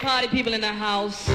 Party people in the house.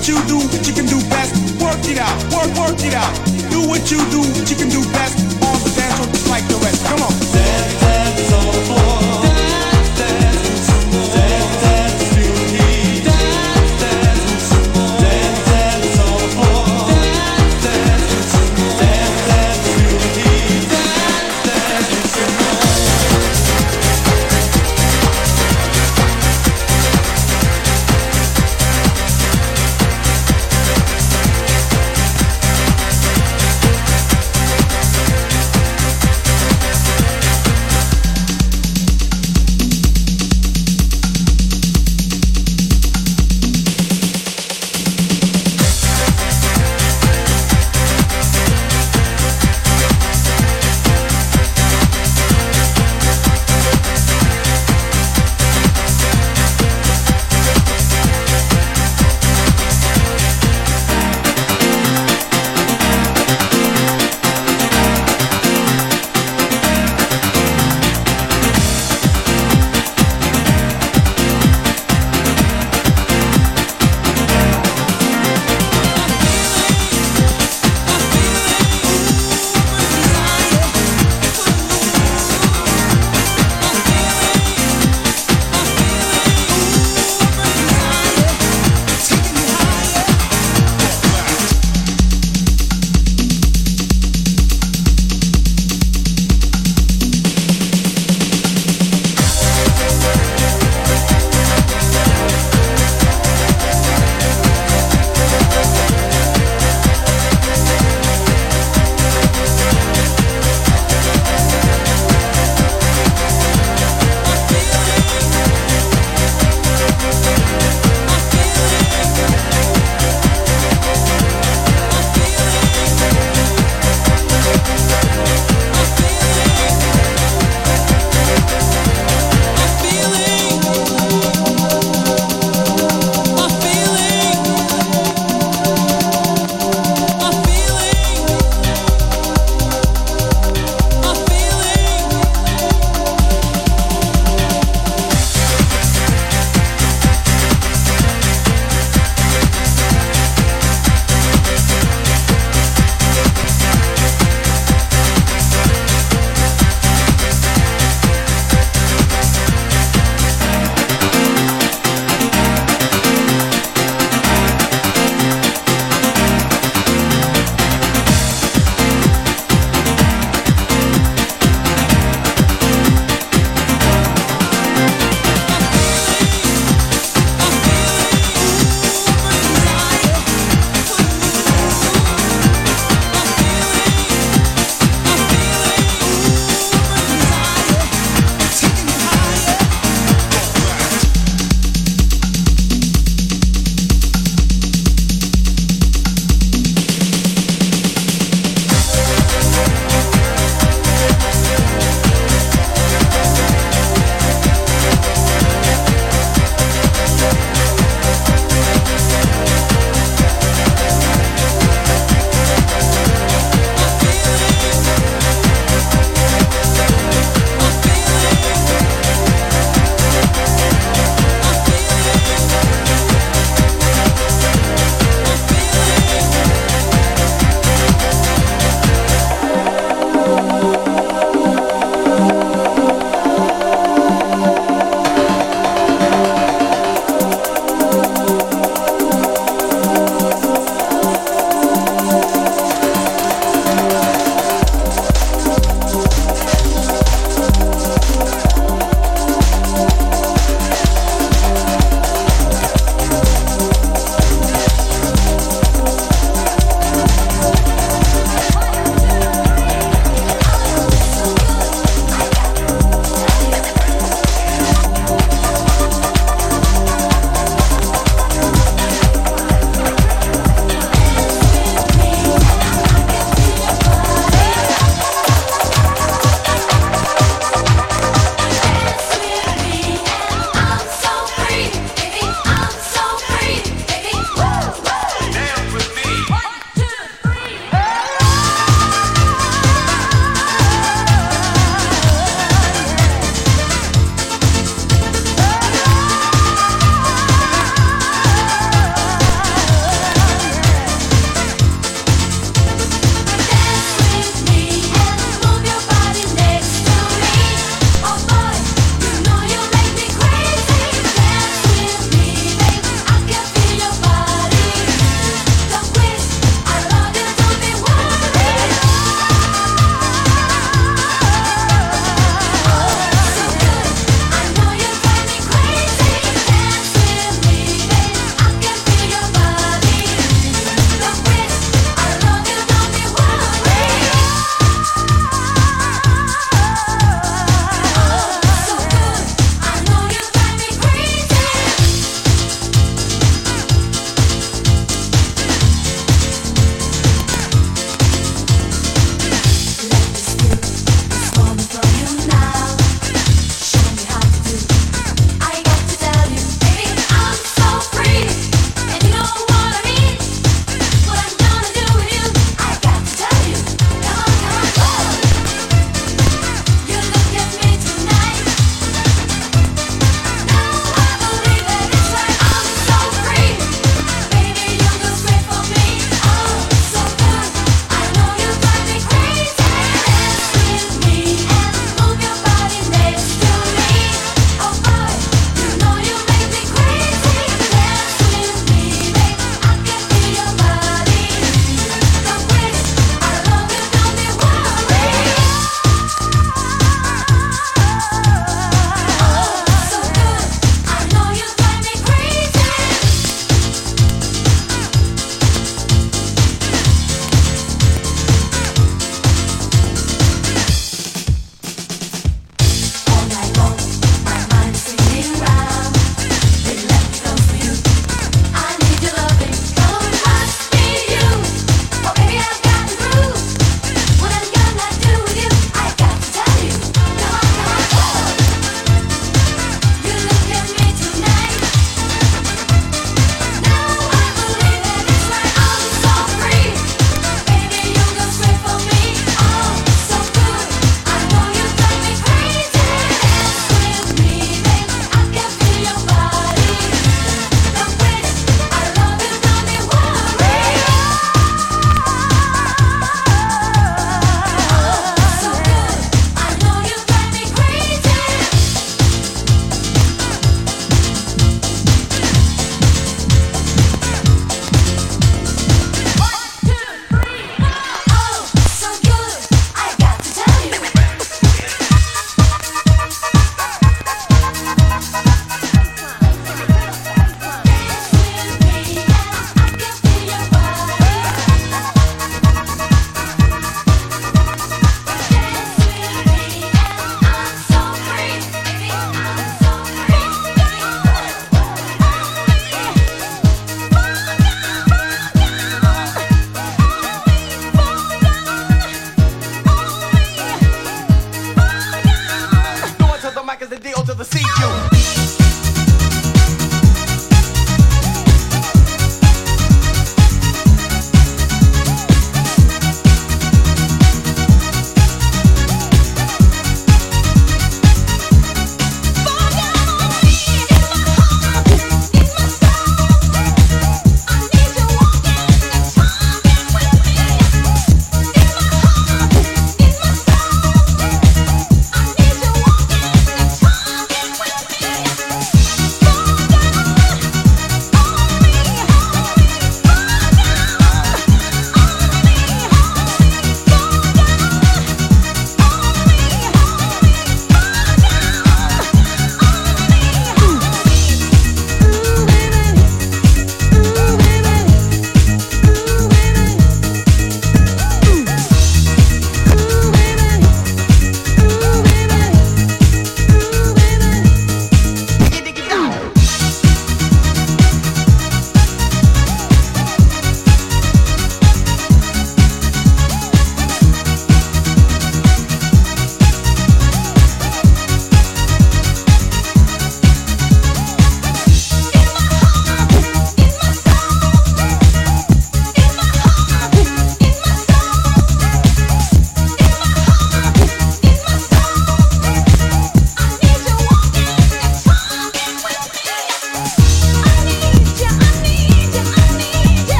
what you do, what you can do best. Work it out, work, work it out. Do what you do, what you can do best. All the dance just like the rest. Come on.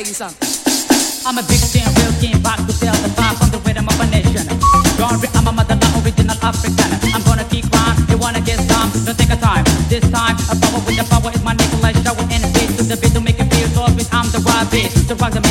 tell you something. I'm a big damn real game box with the vibes on the rhythm of a nation. Sorry, I'm a mother, not original African. I'm gonna keep rhyme. You wanna get some? Don't take a time. This time, a power with the power is my nigga. Like shower in a bitch to the beat to make it feel so sweet. I'm the right bitch. The rock that